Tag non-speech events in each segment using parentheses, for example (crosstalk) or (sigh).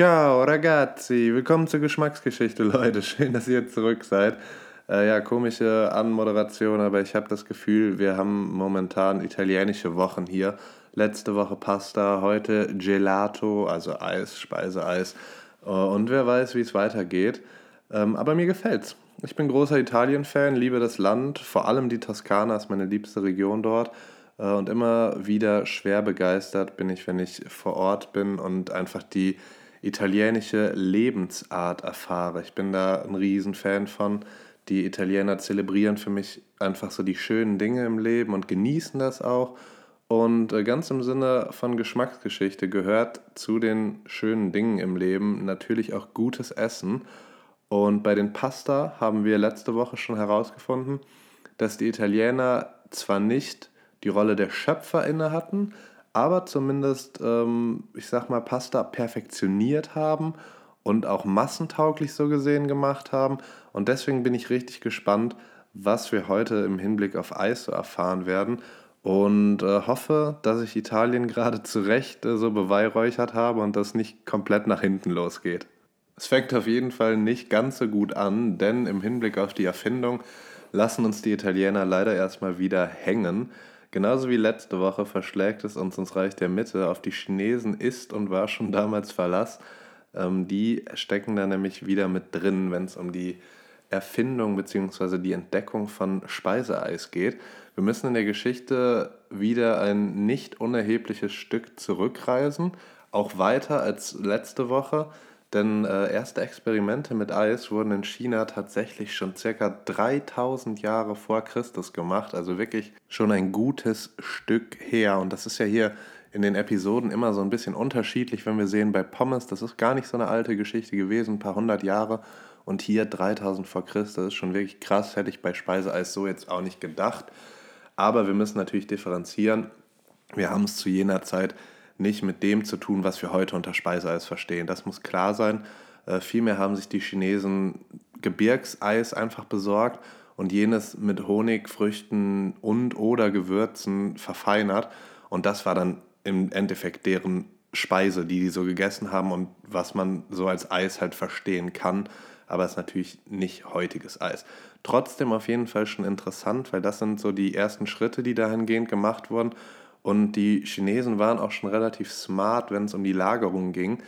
Ciao ragazzi, willkommen zur Geschmacksgeschichte, (laughs) Leute. Schön, dass ihr zurück seid. Äh, ja, komische Anmoderation, aber ich habe das Gefühl, wir haben momentan italienische Wochen hier. Letzte Woche Pasta, heute Gelato, also Eis, Speiseeis. Äh, und wer weiß, wie es weitergeht. Ähm, aber mir gefällt's. Ich bin großer Italien-Fan, liebe das Land, vor allem die Toskana ist meine liebste Region dort. Äh, und immer wieder schwer begeistert bin ich, wenn ich vor Ort bin und einfach die italienische Lebensart erfahre. Ich bin da ein Riesenfan von. Die Italiener zelebrieren für mich einfach so die schönen Dinge im Leben und genießen das auch. Und äh, ganz im Sinne von Geschmacksgeschichte gehört zu den schönen Dingen im Leben natürlich auch gutes Essen. Und bei den Pasta haben wir letzte Woche schon herausgefunden, dass die Italiener zwar nicht die Rolle der Schöpfer inne hatten, aber zumindest, ähm, ich sag mal, Pasta perfektioniert haben und auch massentauglich so gesehen gemacht haben. Und deswegen bin ich richtig gespannt, was wir heute im Hinblick auf Eis so erfahren werden. Und äh, hoffe, dass ich Italien (laughs) gerade zu Recht äh, so beweihräuchert habe und das nicht komplett nach hinten losgeht. Es fängt auf jeden Fall nicht ganz so gut an, denn im Hinblick auf die Erfindung lassen uns die Italiener leider erstmal wieder hängen. Genauso wie letzte Woche verschlägt es uns ins Reich der Mitte. Auf die Chinesen ist und war schon damals Verlass. Ähm, die stecken da nämlich wieder mit drin, wenn es um die Erfindung bzw. die Entdeckung von Speiseeis geht. Wir müssen in der Geschichte wieder ein nicht unerhebliches Stück zurückreisen, auch weiter als letzte Woche. Denn äh, erste Experimente mit Eis wurden in China tatsächlich schon circa 3000 Jahre vor Christus gemacht. Also wirklich schon ein gutes Stück her. Und das ist ja hier in den Episoden immer so ein bisschen unterschiedlich, wenn wir sehen bei Pommes, das ist gar nicht so eine alte Geschichte gewesen, ein paar hundert Jahre. Und hier 3000 vor Christus ist schon wirklich krass, hätte ich bei Speiseeis so jetzt auch nicht gedacht. Aber wir müssen natürlich differenzieren. Wir haben es zu jener Zeit nicht mit dem zu tun, was wir heute unter Speiseeis verstehen. Das muss klar sein. Äh, vielmehr haben sich die Chinesen Gebirgseis einfach besorgt und jenes mit Honig, Früchten und oder Gewürzen verfeinert. Und das war dann im Endeffekt deren Speise, die die so gegessen haben und was man so als Eis halt verstehen kann. Aber es ist natürlich nicht heutiges Eis. Trotzdem auf jeden Fall schon interessant, weil das sind so die ersten Schritte, die dahingehend gemacht wurden. Und die Chinesen waren auch schon relativ smart, wenn es um die Lagerung ging.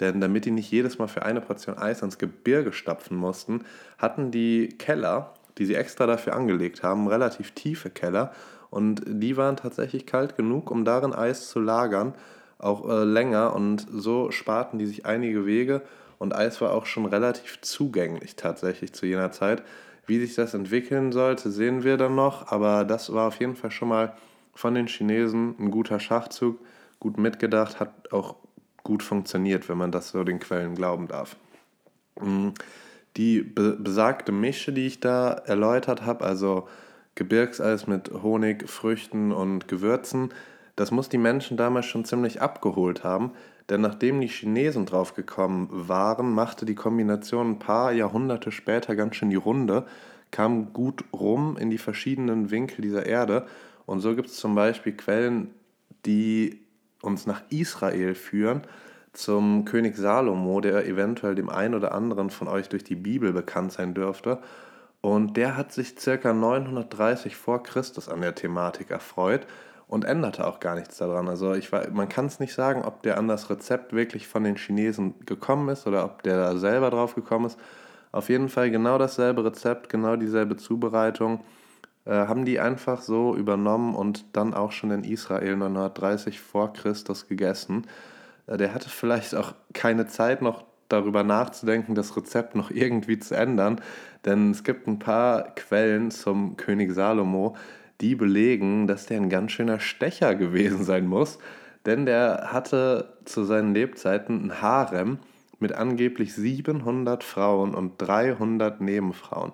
Denn damit die nicht jedes Mal für eine Portion Eis ans Gebirge stapfen mussten, hatten die Keller, die sie extra dafür angelegt haben, relativ tiefe Keller. Und die waren tatsächlich kalt genug, um darin Eis zu lagern, auch äh, länger. Und so sparten die sich einige Wege. Und Eis war auch schon relativ zugänglich tatsächlich zu jener Zeit. Wie sich das entwickeln sollte, sehen wir dann noch. Aber das war auf jeden Fall schon mal von den Chinesen. Ein guter Schachzug, gut mitgedacht, hat auch gut funktioniert, wenn man das so den Quellen glauben darf. Mm, die be besagte Mische, die ich da erläutert habe, also Gebirgseis mit Honig, Früchten und Gewürzen, das muss die Menschen damals schon ziemlich abgeholt haben, denn nachdem die Chinesen draufgekommen waren, machte die Kombination ein paar Jahrhunderte später ganz schön die Runde, kam gut rum in die verschiedenen Winkel dieser Erde und so gibt es zum Beispiel Quellen, die uns nach Israel führen, zum König Salomo, der eventuell dem einen oder anderen von euch durch die Bibel bekannt sein dürfte. Und der hat sich circa 930 vor Christus an der Thematik erfreut und änderte auch gar nichts daran. Also ich war, man kann es nicht sagen, ob der an das Rezept wirklich von den Chinesen gekommen ist oder ob der da selber drauf gekommen ist. Auf jeden Fall genau dasselbe Rezept, genau dieselbe Zubereitung äh, haben die einfach so übernommen und dann auch schon in Israel 930 vor Christus gegessen. Äh, der hatte vielleicht auch keine Zeit noch darüber nachzudenken, das Rezept noch irgendwie zu ändern, denn es gibt ein paar Quellen zum König Salomo, die belegen, dass der ein ganz schöner Stecher gewesen sein muss, denn der hatte zu seinen Lebzeiten ein Harem mit angeblich 700 Frauen und 300 Nebenfrauen.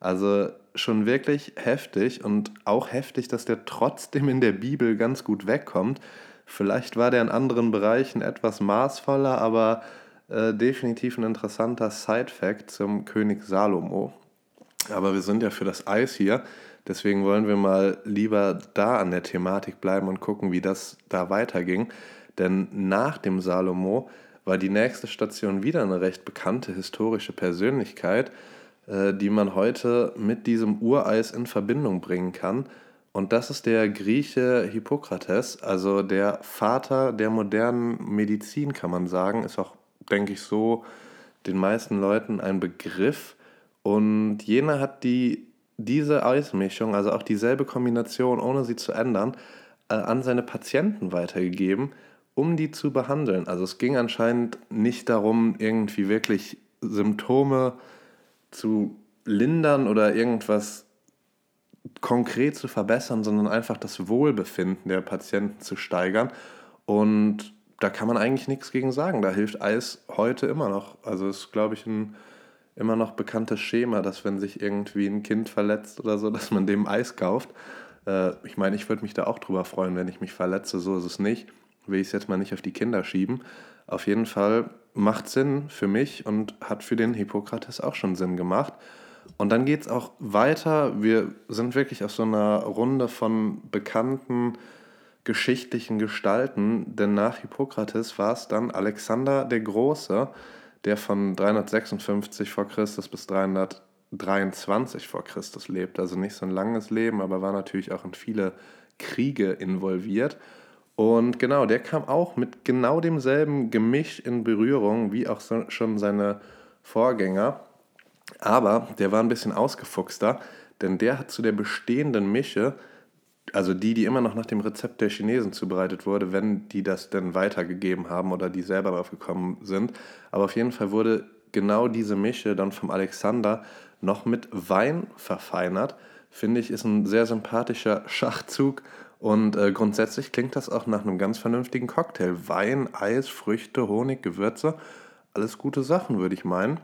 Also schon wirklich heftig und auch heftig, dass der trotzdem in der Bibel ganz gut wegkommt. Vielleicht war der in anderen Bereichen etwas maßvoller, aber äh, definitiv ein interessanter Side-Fact zum König Salomo. Aber wir sind ja für das Eis hier, deswegen wollen wir mal lieber da an der Thematik bleiben und gucken, wie das da weiterging. Denn nach dem Salomo war die nächste Station wieder eine recht bekannte historische Persönlichkeit, äh, die man heute mit diesem Ureis in Verbindung bringen kann. Und das ist der Grieche Hippokrates, also der Vater der modernen Medizin, kann man sagen. Ist auch, denke ich, so den meisten Leuten ein Begriff. Und jener hat die, diese Eismischung, also auch dieselbe Kombination, ohne sie zu ändern, äh, an seine Patienten weitergegeben um die zu behandeln. Also es ging anscheinend nicht darum, irgendwie wirklich Symptome zu lindern oder irgendwas konkret zu verbessern, sondern einfach das Wohlbefinden der Patienten zu steigern. Und da kann man eigentlich nichts gegen sagen. Da hilft Eis heute immer noch. Also ist, glaube ich, ein immer noch bekanntes Schema, dass wenn sich irgendwie ein Kind verletzt oder so, (laughs) dass man dem Eis kauft. Äh, ich meine, ich würde mich da auch drüber freuen, wenn ich mich verletze. So ist es nicht will ich es jetzt mal nicht auf die Kinder schieben. Auf jeden Fall macht Sinn für mich und hat für den Hippokrates auch schon Sinn gemacht. Und dann geht es auch weiter. Wir sind wirklich auf so einer Runde von bekannten geschichtlichen Gestalten, denn nach Hippokrates war es dann Alexander der Große, der von 356 vor Christus bis 323 vor Christus lebt. Also nicht so ein langes Leben, aber war natürlich auch in viele Kriege involviert. Und genau, der kam auch mit genau demselben Gemisch in Berührung wie auch so, schon seine Vorgänger. Aber der war ein bisschen ausgefuchster, denn der hat zu der bestehenden Mische, also die, die immer noch nach dem Rezept der Chinesen zubereitet wurde, wenn die das denn weitergegeben haben oder die selber drauf gekommen sind. Aber auf jeden Fall wurde genau diese Mische dann vom Alexander noch mit Wein verfeinert. Finde ich, ist ein sehr sympathischer Schachzug und äh, grundsätzlich klingt das auch nach einem ganz vernünftigen Cocktail. Wein, Eis, Früchte, Honig, Gewürze, alles gute Sachen, würde ich meinen.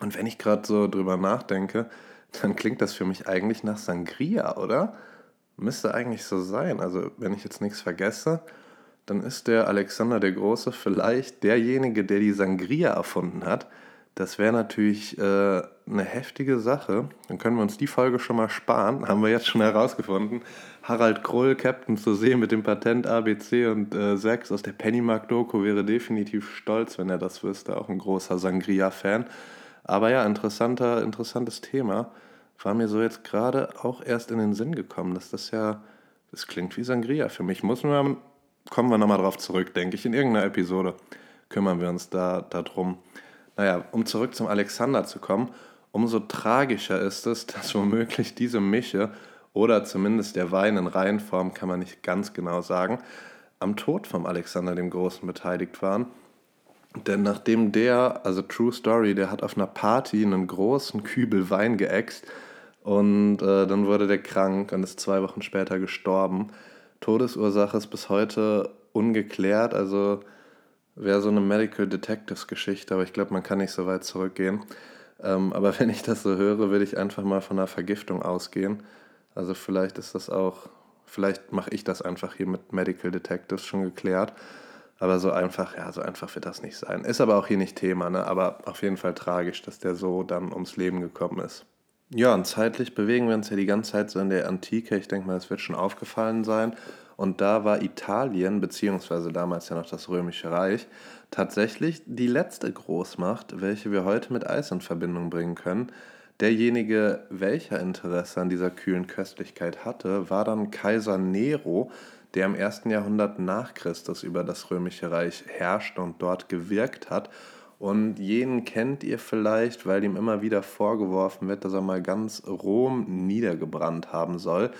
Und wenn ich gerade so drüber nachdenke, dann klingt das für mich eigentlich nach Sangria, oder? Müsste eigentlich so sein. Also, wenn ich jetzt nichts vergesse, dann ist der Alexander der Große vielleicht derjenige, der die Sangria erfunden hat. Das wäre natürlich äh, eine heftige Sache. Dann können wir uns die Folge schon mal sparen. Haben wir jetzt schon herausgefunden. Harald Krull, Captain zu sehen mit dem Patent ABC und äh, 6 aus der Pennymark-Doku wäre definitiv stolz, wenn er das wüsste. Auch ein großer Sangria-Fan. Aber ja, interessanter, interessantes Thema. War mir so jetzt gerade auch erst in den Sinn gekommen, dass das ja, das klingt wie Sangria für mich. Muss man, kommen wir nochmal drauf zurück, denke ich. In irgendeiner Episode kümmern wir uns da darum. Naja, um zurück zum Alexander zu kommen, umso tragischer ist es, dass womöglich diese Mische oder zumindest der Wein in Reihenform, kann man nicht ganz genau sagen, am Tod vom Alexander dem Großen beteiligt waren. Denn nachdem der, also True Story, der hat auf einer Party einen großen Kübel Wein geäxt und äh, dann wurde der krank und ist zwei Wochen später gestorben. Todesursache ist bis heute ungeklärt, also wäre so eine Medical Detectives Geschichte, aber ich glaube, man kann nicht so weit zurückgehen. Ähm, aber (laughs) wenn ich das so höre, würde ich einfach mal von einer Vergiftung ausgehen. Also vielleicht ist das auch, vielleicht mache ich das einfach hier mit Medical Detectives schon geklärt. Aber so einfach, ja, so einfach wird das nicht sein. Ist aber auch hier nicht Thema, ne? Aber auf jeden Fall tragisch, dass der so dann ums Leben gekommen ist. Ja, und zeitlich bewegen wir uns ja die ganze Zeit so in der Antike. Ich denke mal, es wird schon aufgefallen sein. Und da war Italien, beziehungsweise damals ja noch das Römische Reich, tatsächlich die letzte Großmacht, welche wir heute mit Eis in Verbindung bringen können. Derjenige, welcher Interesse an dieser kühlen Köstlichkeit hatte, war dann Kaiser Nero, der im ersten Jahrhundert nach Christus über das Römische Reich herrschte und dort gewirkt hat. Und jenen kennt ihr vielleicht, weil ihm immer wieder vorgeworfen wird, dass er mal ganz Rom niedergebrannt haben soll.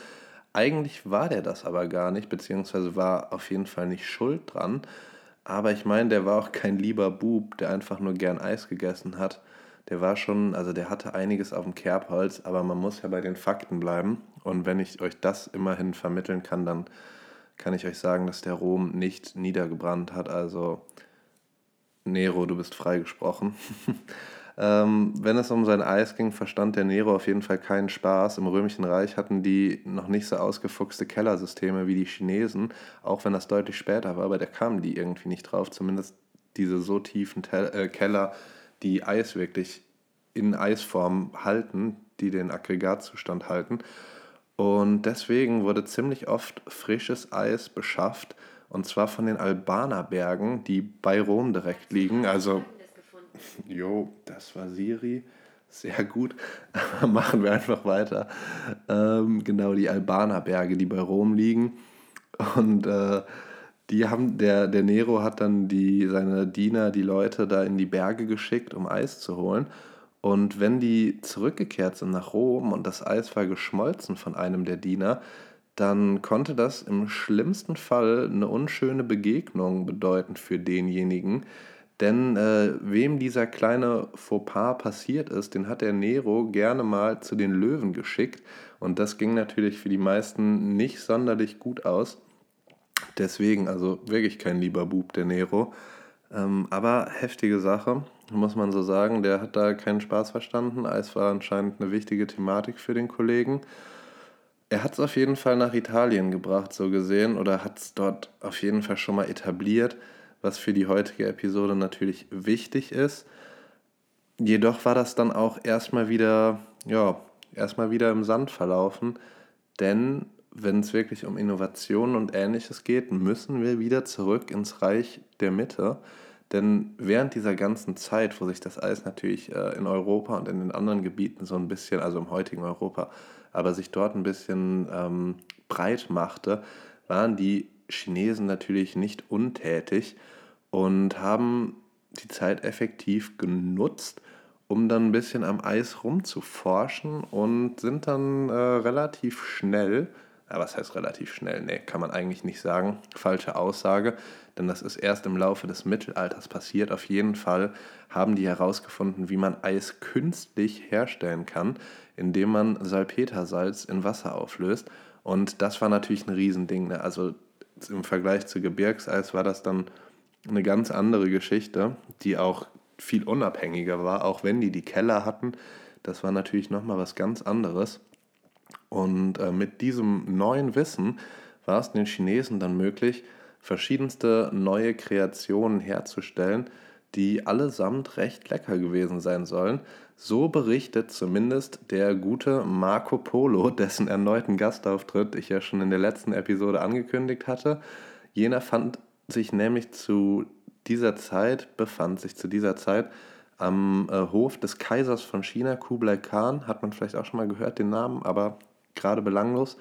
Eigentlich war der das aber gar nicht, beziehungsweise war auf jeden Fall nicht schuld dran. Aber ich meine, der war auch kein lieber Bub, der einfach nur gern Eis gegessen hat der war schon, also der hatte einiges auf dem Kerbholz, aber man muss ja bei den Fakten bleiben. Und wenn ich euch das immerhin vermitteln kann, dann kann ich euch sagen, dass der Rom nicht niedergebrannt hat. Also Nero, du bist freigesprochen. (laughs) Ähm, wenn es um sein Eis ging, verstand der Nero auf jeden Fall keinen Spaß. Im Römischen Reich hatten die noch nicht so ausgefuchste Kellersysteme wie die Chinesen, auch wenn das deutlich später war, aber da kamen die irgendwie nicht drauf. Zumindest diese so tiefen Tel äh, Keller, die Eis wirklich in Eisform halten, die den Aggregatzustand halten. Und deswegen wurde ziemlich oft frisches Eis beschafft, und zwar von den Albanerbergen, die bei Rom direkt liegen. Also, jo, das war Siri. Sehr gut. (laughs) Machen wir einfach weiter. Ähm, genau, die Albanerberge, die bei Rom liegen. Und äh, die haben, der, der Nero hat dann die, seine Diener, die Leute da in die Berge geschickt, um Eis zu holen. Und wenn die zurückgekehrt sind nach Rom und das Eis war geschmolzen von einem der Diener, dann konnte das im schlimmsten Fall eine unschöne Begegnung bedeuten für denjenigen. Denn äh, wem dieser kleine Fauxpas passiert ist, den hat der Nero gerne mal zu den Löwen geschickt. Und das ging natürlich für die meisten nicht sonderlich gut aus. Deswegen, also wirklich kein lieber Bub, der Nero. Ähm, aber heftige Sache muss man so sagen. Der hat da keinen Spaß verstanden. Eis war anscheinend eine wichtige Thematik für den Kollegen. Er hat es auf jeden Fall nach Italien gebracht, so gesehen, oder hat es dort auf jeden Fall schon mal etabliert, was für die heutige Episode natürlich wichtig ist. Jedoch war das dann auch erstmal wieder, ja, erstmal wieder im Sand verlaufen, denn wenn es wirklich um Innovation und ähnliches geht, müssen wir wieder zurück ins Reich der Mitte. Denn während dieser ganzen Zeit, wo sich das Eis natürlich äh, in Europa und in den anderen Gebieten so ein bisschen, also im heutigen Europa, aber sich dort ein bisschen ähm, breit machte, waren die Chinesen natürlich nicht untätig und haben die Zeit effektiv genutzt, um dann ein bisschen am Eis rumzuforschen und sind dann äh, relativ schnell ja, was heißt relativ schnell? Nee, kann man eigentlich nicht sagen. Falsche Aussage, denn das ist erst im Laufe des Mittelalters passiert. Auf jeden Fall haben die herausgefunden, wie man Eis künstlich herstellen kann, indem man Salpetersalz in Wasser auflöst. Und das war natürlich ein Riesending. Ne? Also im Vergleich zu Gebirgseis war das dann eine ganz andere Geschichte, die auch viel unabhängiger war, auch wenn die die Keller hatten. Das war natürlich nochmal was ganz anderes. Und äh, mit diesem neuen Wissen war es den Chinesen dann möglich, verschiedenste neue Kreationen herzustellen, die allesamt recht lecker gewesen sein sollen. So berichtet zumindest der gute Marco Polo, (laughs) dessen erneuten Gastauftritt ich ja schon in der letzten Episode angekündigt hatte. Jener fand sich nämlich zu dieser Zeit, befand sich zu dieser Zeit am äh, Hof des Kaisers von China, Kublai Khan, hat man vielleicht auch schon mal gehört, den Namen, aber gerade belanglos.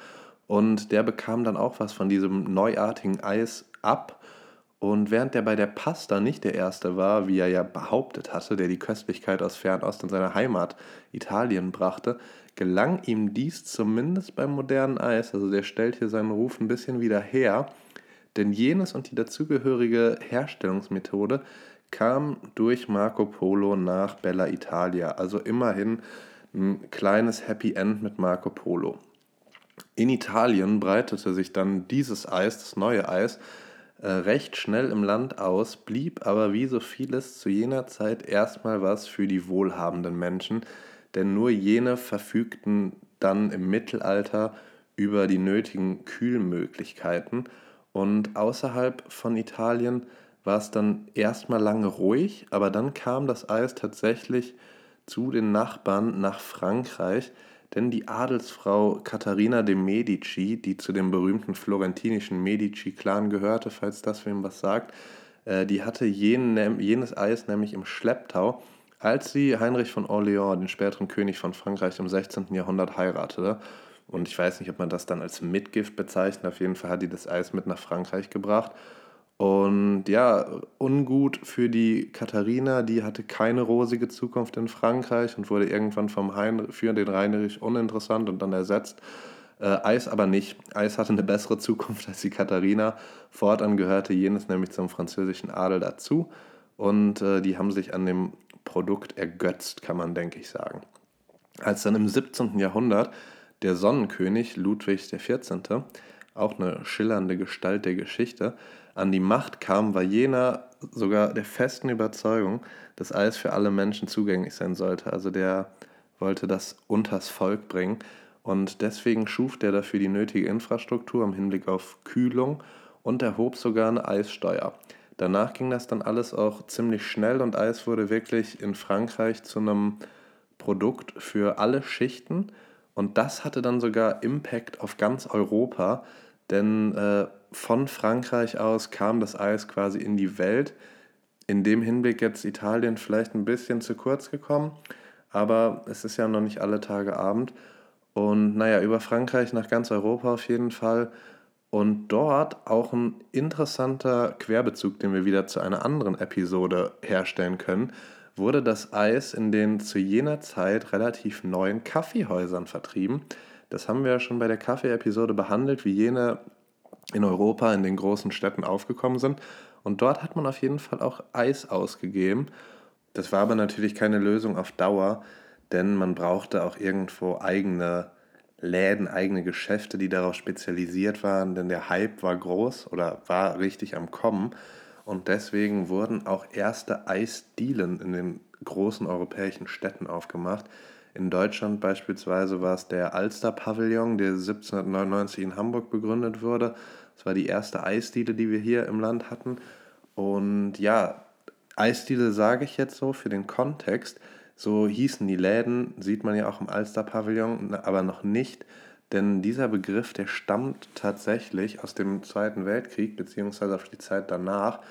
Und der bekam dann auch was von diesem neuartigen Eis ab. Und während der bei der Pasta nicht der Erste war, wie er ja behauptet hatte, der die Köstlichkeit aus Fernost in seine Heimat Italien brachte, gelang ihm dies zumindest beim modernen Eis. Also der stellt hier seinen Ruf ein bisschen wieder her. Denn jenes und die dazugehörige Herstellungsmethode kam durch Marco Polo nach Bella Italia. Also immerhin ein kleines Happy End mit Marco Polo. In Italien breitete sich dann dieses Eis, das neue Eis, äh, recht schnell im Land aus, blieb aber wie so vieles zu jener Zeit erstmal was für die wohlhabenden Menschen, denn nur jene verfügten dann im Mittelalter über die nötigen Kühlmöglichkeiten und außerhalb von Italien war es dann erstmal lange ruhig, aber dann kam das Eis tatsächlich zu den Nachbarn nach Frankreich, denn die Adelsfrau Katharina de Medici, die zu dem berühmten florentinischen Medici-Clan gehörte, falls das wem was sagt, äh, die hatte jenes Eis nämlich im Schlepptau, als sie Heinrich von Orléans, den späteren König von Frankreich im 16. Jahrhundert, heiratete. Und ich weiß nicht, ob man das dann als Mitgift bezeichnet. Auf jeden Fall hat die das Eis mit nach Frankreich gebracht. Und ja, ungut für die Katharina, die hatte keine rosige Zukunft in Frankreich und wurde irgendwann vom Heinrich, für den Heinrich uninteressant und dann ersetzt. Äh, Eis aber nicht. Eis hatte eine bessere Zukunft als die Katharina. Fortan gehörte jenes nämlich zum französischen Adel dazu und äh, die haben sich an dem Produkt ergötzt, kann man denke ich sagen. Als dann im 17. Jahrhundert der Sonnenkönig Ludwig XIV., auch eine schillernde Gestalt der Geschichte, an die Macht kam, war jener sogar der festen Überzeugung, dass Eis für alle Menschen zugänglich sein sollte. Also der wollte das unters Volk bringen. Und deswegen schuf der dafür die nötige Infrastruktur im Hinblick auf Kühlung und erhob sogar eine Eissteuer. Danach ging das dann alles auch ziemlich schnell und Eis wurde wirklich in Frankreich zu einem Produkt für alle Schichten. Und das hatte dann sogar Impact auf ganz Europa, denn äh, von Frankreich aus kam das Eis quasi in die Welt. In dem Hinblick jetzt Italien vielleicht ein bisschen zu kurz gekommen, aber es ist ja noch nicht alle Tage Abend. Und naja, über Frankreich nach ganz Europa auf jeden Fall. Und dort auch ein interessanter Querbezug, den wir wieder zu einer anderen Episode herstellen können, wurde das Eis in den zu jener Zeit relativ neuen Kaffeehäusern vertrieben. Das haben wir ja schon bei der Kaffee-Episode behandelt, wie jene in Europa in den großen Städten aufgekommen sind. Und dort hat man auf jeden Fall auch Eis ausgegeben. Das war aber natürlich keine Lösung auf Dauer, denn man brauchte auch irgendwo eigene Läden, eigene Geschäfte, die darauf spezialisiert waren, denn der Hype war groß oder war richtig am Kommen. Und deswegen wurden auch erste Eisdielen in den großen europäischen Städten aufgemacht. In Deutschland beispielsweise war es der Alster-Pavillon, der 1799 in Hamburg begründet wurde. Das war die erste Eisdiele, die wir hier im Land hatten. Und ja, Eisdiele sage ich jetzt so für den Kontext. So hießen die Läden, sieht man ja auch im Alster-Pavillon, aber noch nicht. Denn dieser Begriff, der stammt tatsächlich aus dem Zweiten Weltkrieg, beziehungsweise auf die Zeit danach.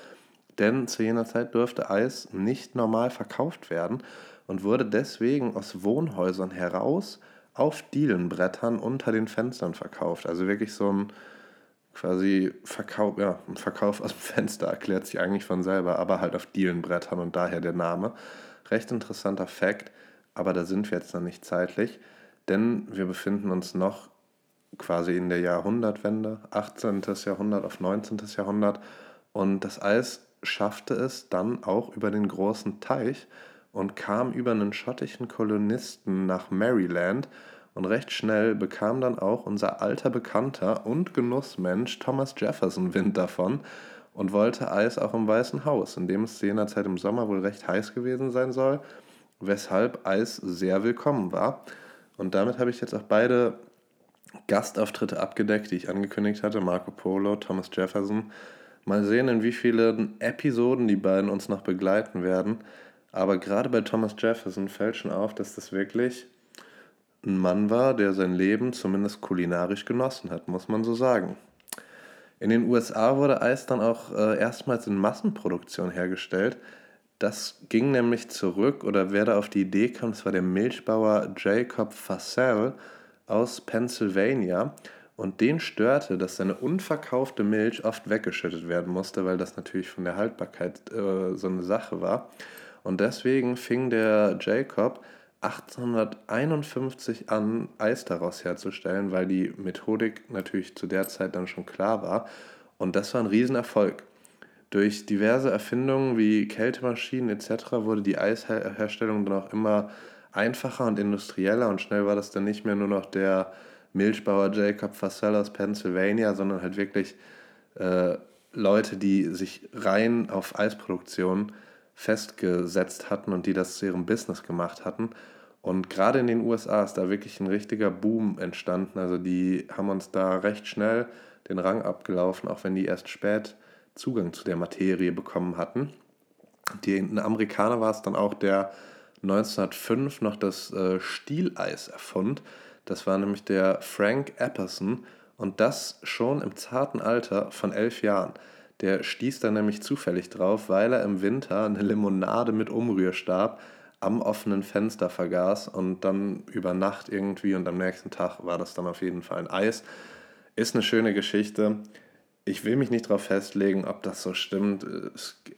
Denn zu jener Zeit durfte Eis nicht normal verkauft werden und wurde deswegen aus Wohnhäusern heraus auf Dielenbrettern unter den Fenstern verkauft. Also wirklich so ein quasi Verkauf, ja, ein Verkauf aus dem Fenster erklärt sich eigentlich von selber, aber halt auf Dielenbrettern und daher der Name. Recht interessanter Fakt, aber da sind wir jetzt noch nicht zeitlich, denn wir befinden uns noch quasi in der Jahrhundertwende, 18. Jahrhundert auf 19. Jahrhundert und das Eis schaffte es dann auch über den großen Teich und kam über einen schottischen Kolonisten nach Maryland und recht schnell bekam dann auch unser alter Bekannter und Genussmensch Thomas Jefferson Wind davon und wollte Eis auch im Weißen Haus, in dem es zu jener Zeit im Sommer wohl recht heiß gewesen sein soll, weshalb Eis sehr willkommen war. Und damit habe ich jetzt auch beide Gastauftritte abgedeckt, die ich angekündigt hatte, Marco Polo, Thomas Jefferson. Mal sehen, in wie vielen Episoden die beiden uns noch begleiten werden. Aber gerade bei Thomas Jefferson fällt schon auf, dass das wirklich ein Mann war, der sein Leben zumindest kulinarisch genossen hat, muss man so sagen. In den USA wurde Eis dann auch äh, erstmals in Massenproduktion hergestellt. Das ging nämlich zurück, oder wer da auf die Idee kam, das war der Milchbauer Jacob Fassel aus Pennsylvania. Und den störte, dass seine unverkaufte Milch oft weggeschüttet werden musste, weil das natürlich von der Haltbarkeit äh, so eine Sache war. Und deswegen fing der Jacob 1851 an, Eis daraus herzustellen, weil die Methodik natürlich zu der Zeit dann schon klar war. Und das war ein Riesenerfolg. Durch diverse Erfindungen wie Kältemaschinen etc. wurde die Eisherstellung dann auch immer einfacher und industrieller und schnell war das dann nicht mehr nur noch der Milchbauer Jacob Fassel aus Pennsylvania, sondern halt wirklich äh, Leute, die sich rein auf Eisproduktion festgesetzt hatten und die das zu ihrem Business gemacht hatten. Und gerade in den USA ist da wirklich ein richtiger Boom entstanden. Also die haben uns da recht schnell den Rang abgelaufen, auch wenn die erst spät Zugang zu der Materie bekommen hatten. Die ein Amerikaner war es dann auch, der 1905 noch das äh, Stieleis erfund. Das war nämlich der Frank Epperson und das schon im zarten Alter von elf Jahren. Der stieß dann nämlich zufällig drauf, weil er im Winter eine Limonade mit Umrührstab am offenen Fenster vergaß und dann über Nacht irgendwie und am nächsten Tag war das dann auf jeden Fall ein Eis. Ist eine schöne Geschichte. Ich will mich nicht darauf festlegen, ob das so stimmt.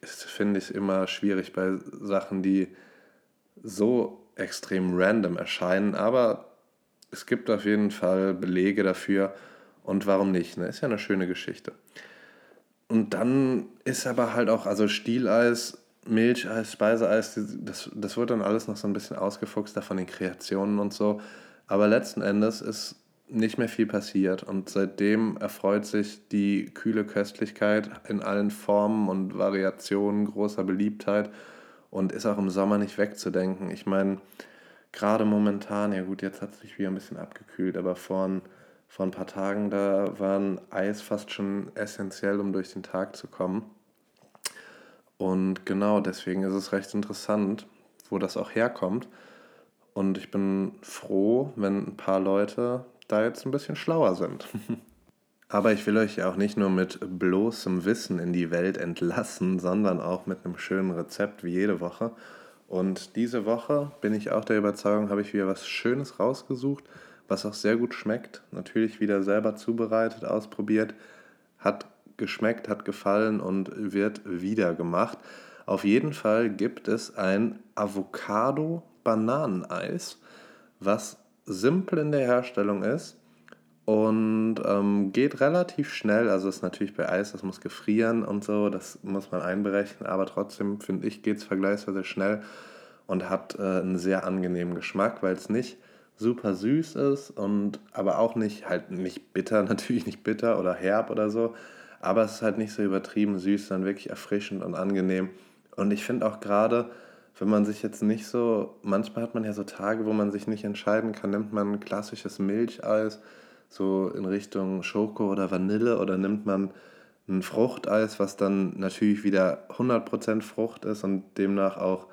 Das finde ich immer schwierig bei Sachen, die so extrem random erscheinen, aber es gibt auf jeden Fall Belege dafür und warum nicht? Ne? Ist ja eine schöne Geschichte. Und dann ist aber halt auch, also Stieleis, Milcheis, Speiseeis, das, das wird dann alles noch so ein bisschen ausgefuchster von den Kreationen und so. Aber letzten Endes ist nicht mehr viel passiert. Und seitdem erfreut sich die kühle Köstlichkeit in allen Formen und Variationen großer Beliebtheit und ist auch im Sommer nicht wegzudenken. Ich meine, gerade momentan, ja gut, jetzt hat es sich wieder ein bisschen abgekühlt, aber vor ein, vor ein paar Tagen, da war ein Eis fast schon essentiell, um durch den Tag zu kommen. Und genau deswegen ist es recht interessant, wo das auch herkommt. Und ich bin froh, wenn ein paar Leute da jetzt ein bisschen schlauer sind. (laughs) Aber ich will euch ja auch nicht nur mit bloßem Wissen in die Welt entlassen, sondern auch mit einem schönen Rezept wie jede Woche. Und diese Woche bin ich auch der Überzeugung, habe ich wieder was Schönes rausgesucht, was auch sehr gut schmeckt. Natürlich wieder selber zubereitet, ausprobiert, hat geschmeckt, hat gefallen und wird wieder gemacht. Auf jeden Fall gibt es ein Avocado-Bananeneis, was simpel in der Herstellung ist und ähm, geht relativ schnell. Also ist natürlich bei Eis, das muss gefrieren und so, das muss man einberechnen, aber trotzdem finde ich, geht es vergleichsweise schnell und hat äh, einen sehr angenehmen Geschmack, weil es nicht super süß ist und aber auch nicht halt nicht bitter, (laughs) natürlich nicht bitter oder herb oder so, aber es ist halt nicht so übertrieben süß, sondern wirklich erfrischend und angenehm. Und ich finde auch gerade, wenn man sich jetzt nicht so, manchmal hat man ja so Tage, wo man sich nicht entscheiden kann, nimmt man klassisches Milcheis, so in Richtung Schoko oder Vanille, oder nimmt man ein Fruchteis, was dann natürlich wieder 100% Frucht ist und demnach auch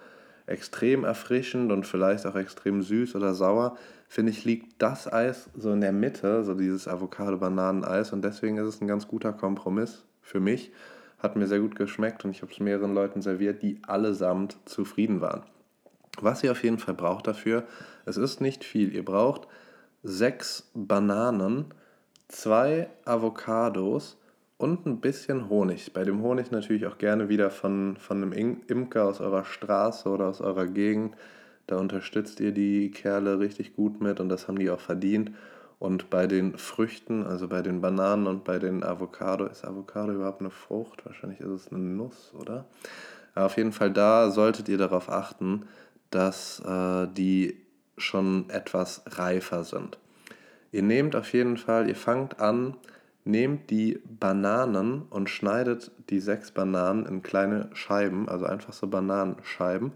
extrem erfrischend und vielleicht auch extrem süß oder sauer, finde ich, liegt das Eis so in der Mitte, so dieses Avocado-Bananen-Eis und deswegen ist es ein ganz guter Kompromiss für mich. Hat mir sehr gut geschmeckt und ich habe es mehreren Leuten serviert, die allesamt zufrieden waren. Was ihr auf jeden Fall braucht dafür, es ist nicht viel. Ihr braucht sechs Bananen, zwei Avocados und ein bisschen Honig. Bei dem Honig natürlich auch gerne wieder von, von einem Imker aus eurer Straße oder aus eurer Gegend. Da unterstützt ihr die Kerle richtig gut mit und das haben die auch verdient. Und bei den Früchten, also bei den Bananen und bei den Avocado, ist Avocado überhaupt eine Frucht? Wahrscheinlich ist es eine Nuss, oder? Aber auf jeden Fall da solltet ihr darauf achten, dass äh, die schon etwas reifer sind. Ihr nehmt auf jeden Fall, ihr fangt an, nehmt die Bananen und schneidet die sechs Bananen in kleine Scheiben, also einfach so Bananenscheiben.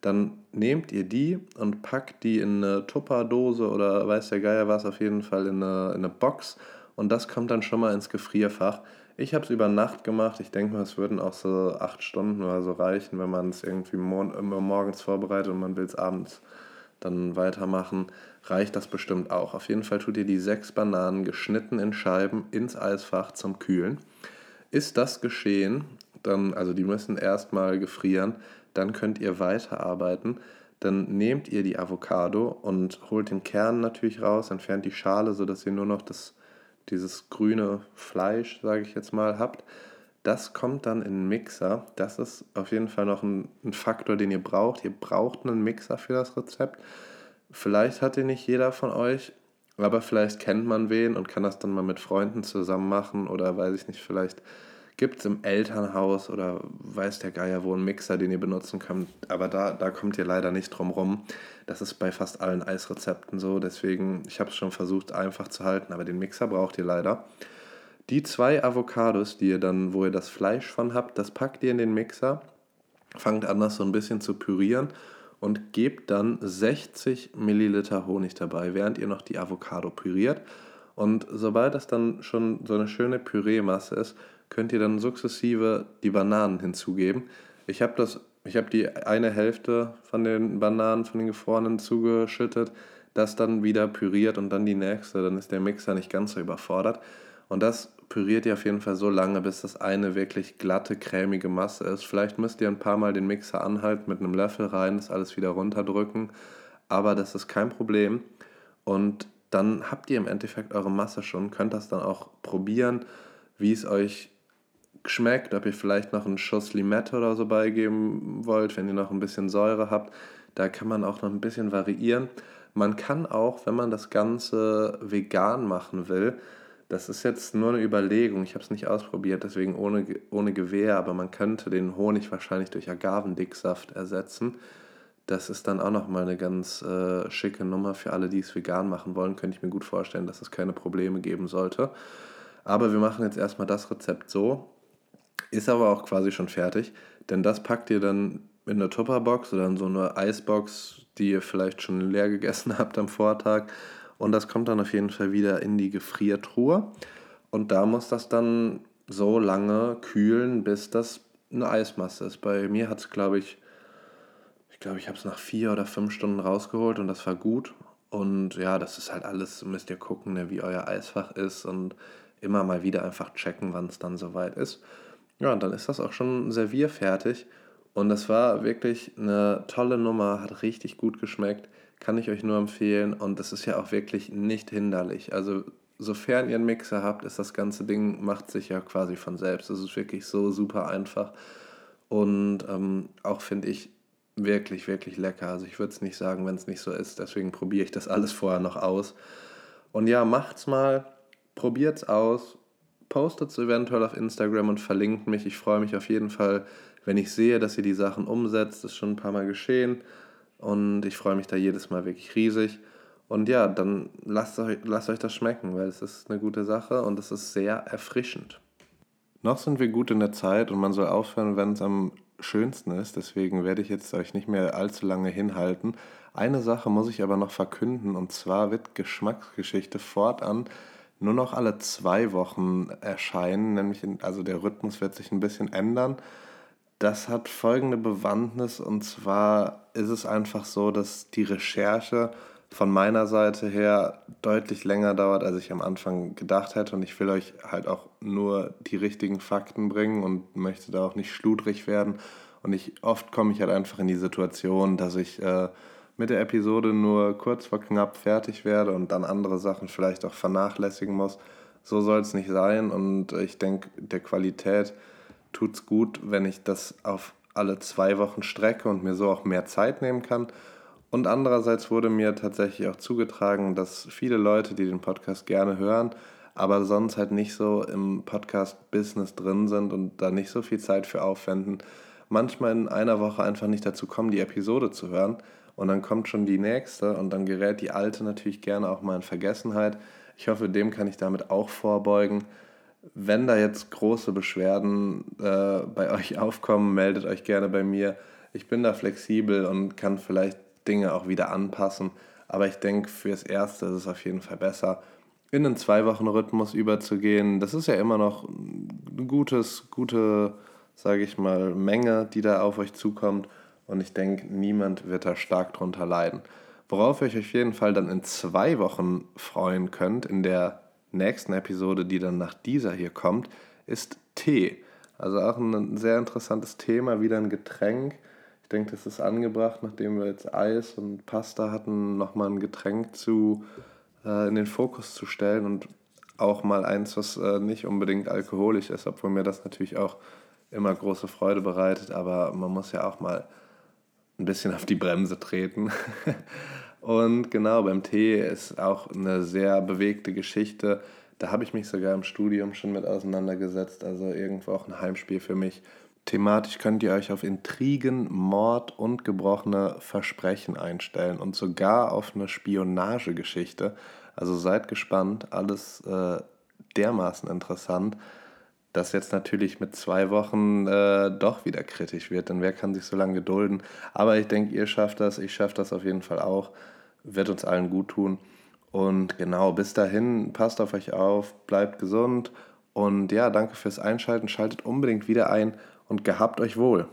Dann nehmt ihr die und packt die in eine Tupperdose oder weiß der Geier was, auf jeden Fall in eine, in eine Box und das kommt dann schon mal ins Gefrierfach. Ich habe es über Nacht gemacht. Ich denke mal, es würden auch so acht Stunden oder so reichen, wenn man es irgendwie immer morgens vorbereitet und man will es abends dann weitermachen. Reicht das bestimmt auch. Auf jeden Fall tut ihr die sechs Bananen geschnitten in Scheiben ins Eisfach zum Kühlen. Ist das geschehen, dann, also die müssen erstmal gefrieren, dann könnt ihr weiterarbeiten. Dann nehmt ihr die Avocado und holt den Kern natürlich raus, entfernt die Schale, sodass ihr nur noch das, dieses grüne Fleisch, sage ich jetzt mal, habt. Das kommt dann in den Mixer. Das ist auf jeden Fall noch ein, ein Faktor, den ihr braucht. Ihr braucht einen Mixer für das Rezept. Vielleicht hat ihn nicht jeder von euch, aber vielleicht kennt man wen und kann das dann mal mit Freunden zusammen machen oder weiß ich nicht, vielleicht gibt es im Elternhaus oder weiß der Geier wo einen Mixer, den ihr benutzen könnt. Aber da, da kommt ihr leider nicht drum rum. Das ist bei fast allen Eisrezepten so. Deswegen, ich habe es schon versucht einfach zu halten, aber den Mixer braucht ihr leider. Die zwei Avocados, die ihr dann, wo ihr das Fleisch von habt, das packt ihr in den Mixer, fangt an, das so ein bisschen zu pürieren und gebt dann 60 Milliliter Honig dabei, während ihr noch die Avocado püriert. Und sobald das dann schon so eine schöne Püreemasse ist, könnt ihr dann sukzessive die Bananen hinzugeben. Ich habe das, ich habe die eine Hälfte von den Bananen, von den gefrorenen zugeschüttet, das dann wieder püriert und dann die nächste. Dann ist der Mixer nicht ganz so überfordert. Und das püriert ihr auf jeden Fall so lange, bis das eine wirklich glatte, cremige Masse ist. Vielleicht müsst ihr ein paar Mal den Mixer anhalten, mit einem Löffel rein, das alles wieder runterdrücken. Aber das ist kein Problem. Und dann habt ihr im Endeffekt eure Masse schon, könnt das dann auch probieren, wie es euch schmeckt, ob ihr vielleicht noch einen Schuss Limette oder so beigeben wollt, wenn ihr noch ein bisschen Säure habt. Da kann man auch noch ein bisschen variieren. Man kann auch, wenn man das Ganze vegan machen will, das ist jetzt nur eine Überlegung, ich habe es nicht ausprobiert, deswegen ohne, ohne Gewehr, aber man könnte den Honig wahrscheinlich durch Agavendicksaft ersetzen. Das ist dann auch nochmal eine ganz äh, schicke Nummer für alle, die es vegan machen wollen. Könnte ich mir gut vorstellen, dass es keine Probleme geben sollte. Aber wir machen jetzt erstmal das Rezept so. Ist aber auch quasi schon fertig, denn das packt ihr dann in eine Tupperbox oder in so eine Eisbox, die ihr vielleicht schon leer gegessen (laughs) habt am Vortag. Und das kommt dann auf jeden Fall wieder in die Gefriertruhe. Und da muss das dann so lange kühlen, bis das eine Eismasse ist. Bei mir hat es, glaube ich, ich glaube, ich habe es nach vier oder fünf Stunden rausgeholt und das war gut. Und ja, das ist halt alles, müsst ihr gucken, ne, wie euer Eisfach ist und immer mal wieder einfach checken, wann es dann soweit ist. Ja, und dann ist das auch schon servierfertig. Und das war wirklich eine tolle Nummer, hat richtig gut geschmeckt, kann ich euch nur empfehlen. Und das ist ja auch wirklich nicht hinderlich. Also, sofern ihr einen Mixer habt, ist das ganze Ding, macht sich ja quasi von selbst. Es ist wirklich so super einfach. Und ähm, auch finde ich wirklich, wirklich lecker. Also ich würde es nicht sagen, wenn es nicht so ist. Deswegen probiere ich das alles vorher noch aus. Und ja, macht's mal, probiert's aus, postet es eventuell auf Instagram und verlinkt mich. Ich freue mich auf jeden Fall, wenn ich sehe, dass ihr die Sachen umsetzt. Das ist schon ein paar Mal geschehen. Und ich freue mich da jedes Mal wirklich riesig. Und ja, dann lasst euch, lasst euch das schmecken, weil es ist eine gute Sache und es ist sehr erfrischend. Noch sind wir gut in der Zeit und man soll aufhören, wenn es am schönsten ist. Deswegen werde ich jetzt euch nicht mehr allzu lange hinhalten. Eine Sache muss ich aber noch verkünden und zwar wird Geschmacksgeschichte fortan nur noch alle zwei Wochen erscheinen, nämlich in, also der Rhythmus wird sich ein bisschen ändern. Das hat folgende Bewandtnis und zwar ist es einfach so, dass die Recherche von meiner Seite her deutlich länger dauert, als ich am Anfang gedacht hätte. Und ich will euch halt auch nur die richtigen Fakten bringen und möchte da auch nicht schludrig werden. Und ich, oft komme ich halt einfach in die Situation, dass ich äh, mit der Episode nur kurz vor knapp fertig werde und dann andere Sachen vielleicht auch vernachlässigen muss. So soll es nicht sein. Und ich denke, der Qualität tut es gut, wenn ich das auf alle zwei Wochen strecke und mir so auch mehr Zeit nehmen kann. Und andererseits wurde mir tatsächlich auch zugetragen, dass viele Leute, die den Podcast gerne hören, aber sonst halt nicht so im Podcast-Business drin sind und da nicht so viel Zeit für aufwenden, manchmal in einer Woche einfach nicht dazu kommen, die Episode zu hören. Und dann kommt schon die nächste und dann gerät die alte natürlich gerne auch mal in Vergessenheit. Ich hoffe, dem kann ich damit auch vorbeugen. Wenn da jetzt große Beschwerden äh, bei (laughs) euch aufkommen, meldet euch gerne bei mir. Ich bin da flexibel und kann vielleicht Dinge auch wieder anpassen. Aber ich denke, fürs Erste ist es auf jeden Fall besser, in einen Zwei-Wochen-Rhythmus überzugehen. Das ist ja immer noch eine gutes, gute, sage ich mal, Menge, die da auf euch zukommt. Und ich denke, niemand wird da stark drunter leiden. Worauf ihr euch auf jeden Fall dann in zwei Wochen freuen könnt, in der nächsten Episode, die dann nach dieser hier kommt, ist Tee. Also auch ein sehr interessantes Thema, wieder ein Getränk denke, das ist angebracht, nachdem wir jetzt Eis und Pasta hatten, nochmal ein Getränk zu, äh, in den Fokus zu stellen und auch mal eins, was äh, nicht unbedingt alkoholisch ist, obwohl mir das natürlich auch immer große Freude bereitet, aber man muss ja auch mal ein bisschen auf die Bremse treten. (laughs) und genau, beim Tee ist auch eine sehr bewegte Geschichte. Da habe ich mich sogar im Studium schon mit auseinandergesetzt, also irgendwo auch ein Heimspiel für mich. Thematisch könnt ihr euch auf Intrigen, Mord und gebrochene Versprechen einstellen und sogar auf eine Spionagegeschichte. Also seid gespannt, alles äh, dermaßen interessant, dass jetzt natürlich mit zwei Wochen äh, doch wieder kritisch wird, denn wer kann sich so lange gedulden? Aber ich denke, ihr schafft das, ich schaffe das auf jeden Fall auch, wird uns allen gut tun. Und genau, bis dahin, passt auf euch auf, bleibt gesund und ja, danke fürs Einschalten, schaltet unbedingt wieder ein und gehabt euch wohl.